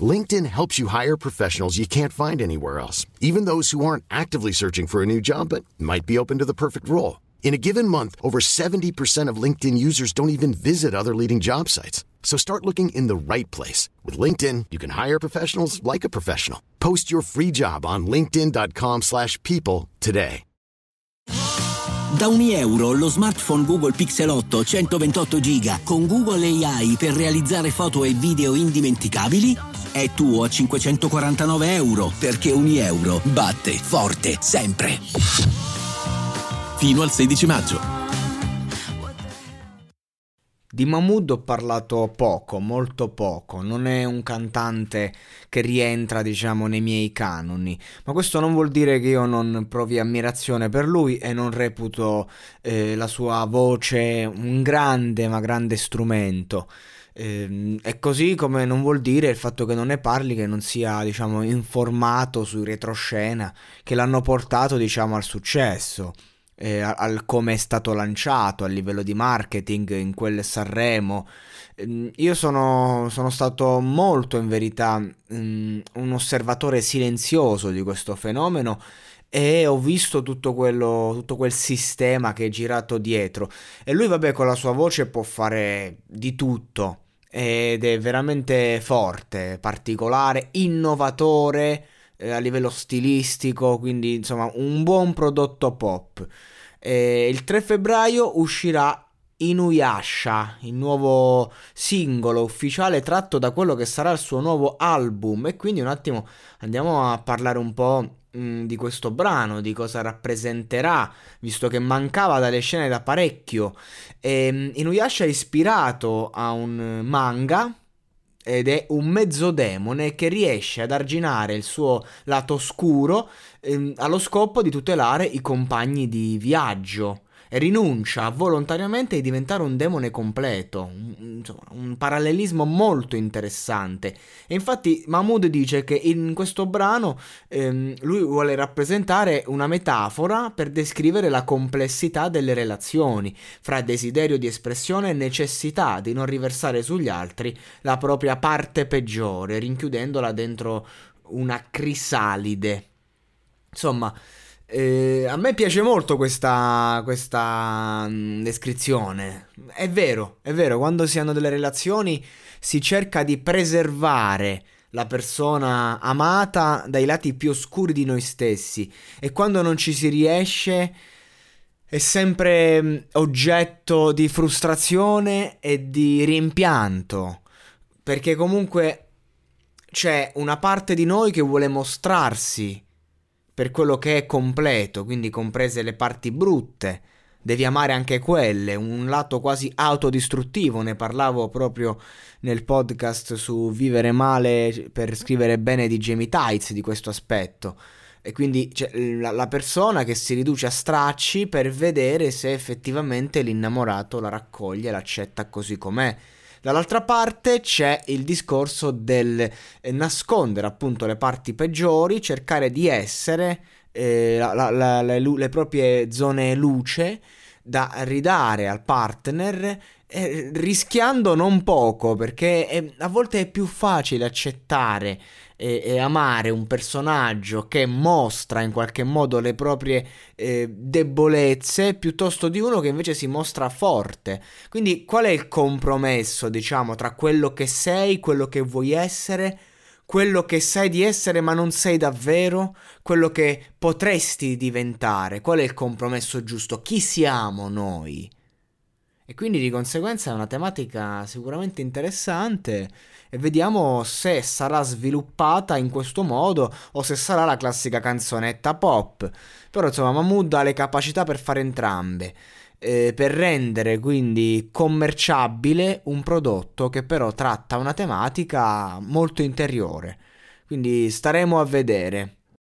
LinkedIn helps you hire professionals you can't find anywhere else, even those who aren't actively searching for a new job but might be open to the perfect role. In a given month, over 70% of LinkedIn users don't even visit other leading job sites. So start looking in the right place. With LinkedIn, you can hire professionals like a professional. Post your free job on linkedin.com slash people today. Da ogni euro lo smartphone Google Pixel 8 128 GB con Google AI per realizzare foto e video indimenticabili è tuo a 549 euro perché ogni euro batte forte sempre. Fino al 16 maggio. Di Mahmood ho parlato poco, molto poco, non è un cantante che rientra diciamo nei miei canoni, ma questo non vuol dire che io non provi ammirazione per lui e non reputo eh, la sua voce un grande ma grande strumento. Eh, è così come non vuol dire il fatto che non ne parli che non sia diciamo informato sui retroscena che l'hanno portato diciamo al successo eh, al come è stato lanciato a livello di marketing in quel Sanremo. Ehm, io sono, sono, stato molto in verità um, un osservatore silenzioso di questo fenomeno e ho visto tutto, quello, tutto quel sistema che è girato dietro. E lui, vabbè, con la sua voce può fare di tutto ed è veramente forte, particolare, innovatore eh, a livello stilistico, quindi insomma un buon prodotto pop. Eh, il 3 febbraio uscirà Inuyasha, il nuovo singolo ufficiale tratto da quello che sarà il suo nuovo album e quindi un attimo andiamo a parlare un po' mm, di questo brano, di cosa rappresenterà, visto che mancava dalle scene da parecchio. E, mm, Inuyasha è ispirato a un manga ed è un mezzo demone che riesce ad arginare il suo lato oscuro ehm, allo scopo di tutelare i compagni di viaggio rinuncia volontariamente a diventare un demone completo, insomma, un parallelismo molto interessante. E infatti Mahmood dice che in questo brano ehm, lui vuole rappresentare una metafora per descrivere la complessità delle relazioni, fra desiderio di espressione e necessità di non riversare sugli altri la propria parte peggiore, rinchiudendola dentro una crisalide. Insomma, eh, a me piace molto questa, questa mh, mm, descrizione. È vero, è vero, quando si hanno delle relazioni si cerca di preservare la persona amata dai lati più oscuri di noi stessi e quando non ci si riesce è sempre mm, oggetto di frustrazione e di rimpianto perché comunque c'è una parte di noi che vuole mostrarsi per quello che è completo, quindi comprese le parti brutte. Devi amare anche quelle, un lato quasi autodistruttivo, ne parlavo proprio nel podcast su Vivere male per scrivere bene di Jamie Tights di questo aspetto. E quindi cioè, la, la, persona che si riduce a stracci per vedere se effettivamente l'innamorato la raccoglie, l'accetta così com'è. Dall'altra parte c'è il discorso del eh, nascondere appunto le parti peggiori, cercare di essere eh, la, la, la, le proprie zone luce da ridare al partner eh, rischiando non poco perché è, a volte è più facile accettare e, e, amare un personaggio che mostra in qualche modo le proprie eh, debolezze piuttosto di uno che invece si mostra forte. Quindi qual è il compromesso, diciamo, tra quello che sei, quello che vuoi essere, quello che sai di essere ma non sei davvero, quello che potresti diventare? Qual è il compromesso giusto? Chi siamo noi? E quindi di conseguenza è una tematica sicuramente interessante e vediamo se sarà sviluppata in questo modo o se sarà la classica canzonetta pop. Però insomma Mahmood ha le capacità per fare entrambe. Eh, per rendere quindi commerciabile un prodotto che però tratta una tematica molto interiore. Quindi staremo a vedere.